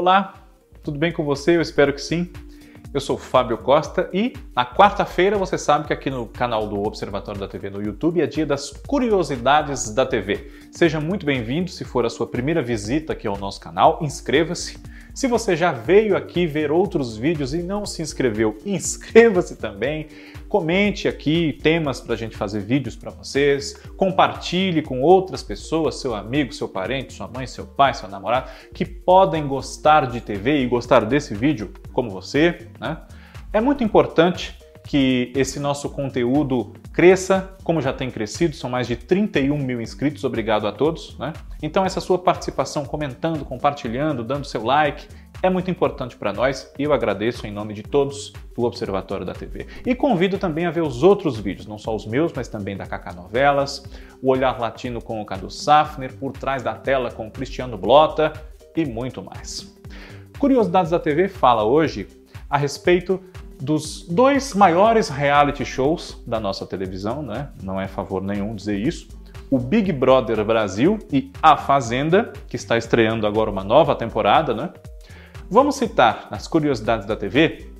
Olá, tudo bem com você? Eu espero que sim. Eu sou Fábio Costa e na quarta-feira você sabe que aqui no canal do Observatório da TV no YouTube é dia das curiosidades da TV. Seja muito bem-vindo se for a sua primeira visita aqui ao nosso canal, inscreva-se. Se você já veio aqui ver outros vídeos e não se inscreveu, inscreva-se também. Comente aqui temas para a gente fazer vídeos para vocês. Compartilhe com outras pessoas, seu amigo, seu parente, sua mãe, seu pai, seu namorado, que podem gostar de TV e gostar desse vídeo como você. Né? É muito importante que esse nosso conteúdo cresça, como já tem crescido, são mais de 31 mil inscritos, obrigado a todos. Né? Então, essa sua participação, comentando, compartilhando, dando seu like, é muito importante para nós e eu agradeço em nome de todos do Observatório da TV. E convido também a ver os outros vídeos, não só os meus, mas também da Cacá Novelas, o Olhar Latino com o Cadu Safner, Por Trás da Tela com o Cristiano Blota e muito mais. Curiosidades da TV fala hoje a respeito dos dois maiores reality shows da nossa televisão, né? Não é favor nenhum dizer isso. O Big Brother Brasil e A Fazenda, que está estreando agora uma nova temporada, né? Vamos citar nas curiosidades da TV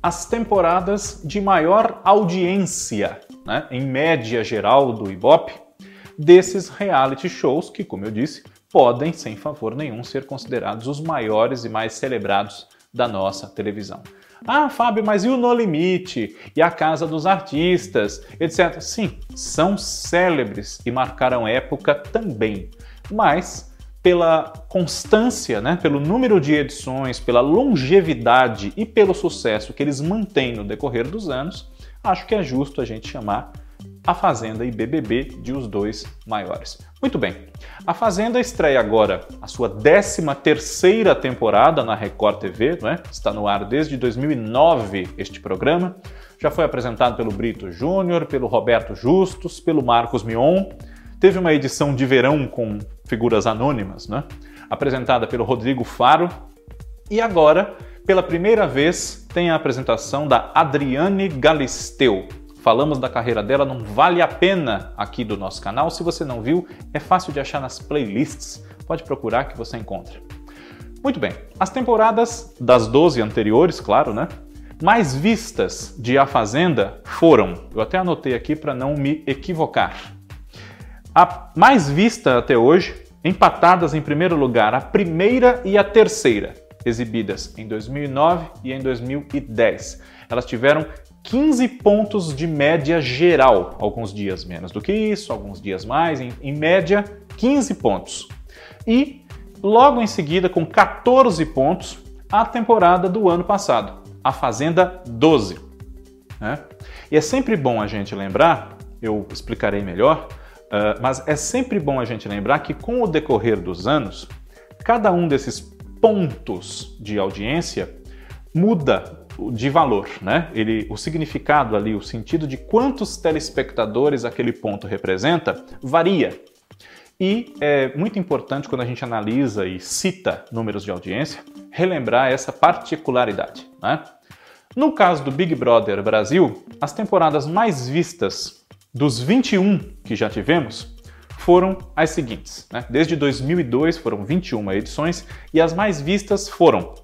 as temporadas de maior audiência, né? em média geral do Ibope, desses reality shows que, como eu disse, podem, sem favor nenhum, ser considerados os maiores e mais celebrados da nossa televisão. Ah, Fábio, mas e o No Limite? E a Casa dos Artistas, etc. Sim, são célebres e marcaram época também. Mas pela constância, né, pelo número de edições, pela longevidade e pelo sucesso que eles mantêm no decorrer dos anos, acho que é justo a gente chamar a Fazenda e BBB de os dois maiores. Muito bem, a Fazenda estreia agora a sua 13 terceira temporada na Record TV, né? está no ar desde 2009 este programa, já foi apresentado pelo Brito Júnior, pelo Roberto Justus, pelo Marcos Mion, teve uma edição de verão com figuras anônimas, né? apresentada pelo Rodrigo Faro, e agora, pela primeira vez, tem a apresentação da Adriane Galisteu, falamos da carreira dela, não vale a pena aqui do nosso canal. Se você não viu, é fácil de achar nas playlists, pode procurar que você encontra. Muito bem, as temporadas das 12 anteriores, claro, né? Mais vistas de A Fazenda foram, eu até anotei aqui para não me equivocar. A mais vista até hoje, empatadas em primeiro lugar, a primeira e a terceira, exibidas em 2009 e em 2010. Elas tiveram 15 pontos de média geral, alguns dias menos do que isso, alguns dias mais, em, em média 15 pontos. E logo em seguida, com 14 pontos, a temporada do ano passado, a Fazenda 12. Né? E é sempre bom a gente lembrar, eu explicarei melhor, uh, mas é sempre bom a gente lembrar que com o decorrer dos anos, cada um desses pontos de audiência muda de valor, né? Ele, o significado ali, o sentido de quantos telespectadores aquele ponto representa, varia. E é muito importante quando a gente analisa e cita números de audiência, relembrar essa particularidade. Né? No caso do Big Brother Brasil, as temporadas mais vistas dos 21 que já tivemos foram as seguintes. Né? Desde 2002 foram 21 edições e as mais vistas foram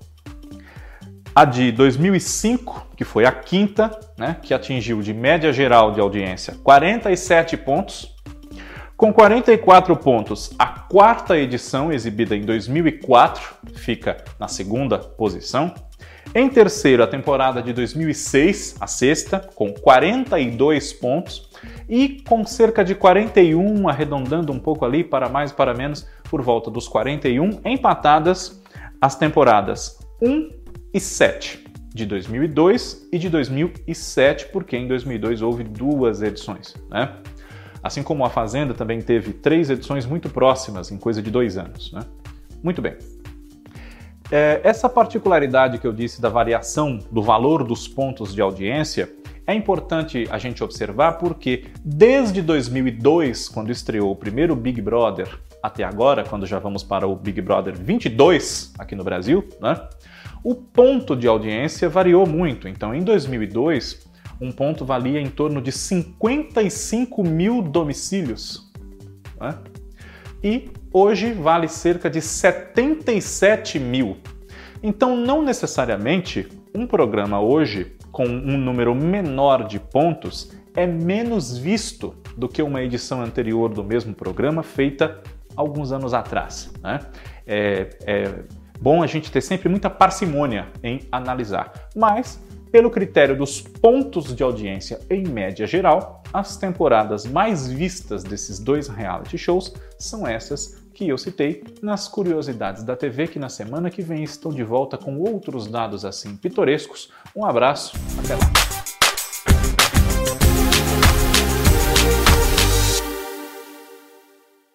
a de 2005, que foi a quinta, né, que atingiu de média geral de audiência 47 pontos. Com 44 pontos, a quarta edição, exibida em 2004, fica na segunda posição. Em terceiro, a temporada de 2006, a sexta, com 42 pontos. E com cerca de 41, arredondando um pouco ali para mais para menos, por volta dos 41, empatadas as temporadas 1 e 7 de 2002 e de 2007, porque em 2002 houve duas edições, né? Assim como a Fazenda também teve três edições muito próximas, em coisa de dois anos. Né? Muito bem. É, essa particularidade que eu disse da variação do valor dos pontos de audiência é importante a gente observar porque desde 2002, quando estreou o primeiro Big Brother, até agora, quando já vamos para o Big Brother 22 aqui no Brasil, né? O ponto de audiência variou muito. Então, em 2002, um ponto valia em torno de 55 mil domicílios. Né? E hoje vale cerca de 77 mil. Então, não necessariamente um programa hoje com um número menor de pontos é menos visto do que uma edição anterior do mesmo programa feita alguns anos atrás. Né? É, é bom a gente ter sempre muita parcimônia em analisar, mas pelo critério dos pontos de audiência em média geral, as temporadas mais vistas desses dois reality shows são essas que eu citei nas curiosidades da TV, que na semana que vem estão de volta com outros dados assim pitorescos. Um abraço, até lá!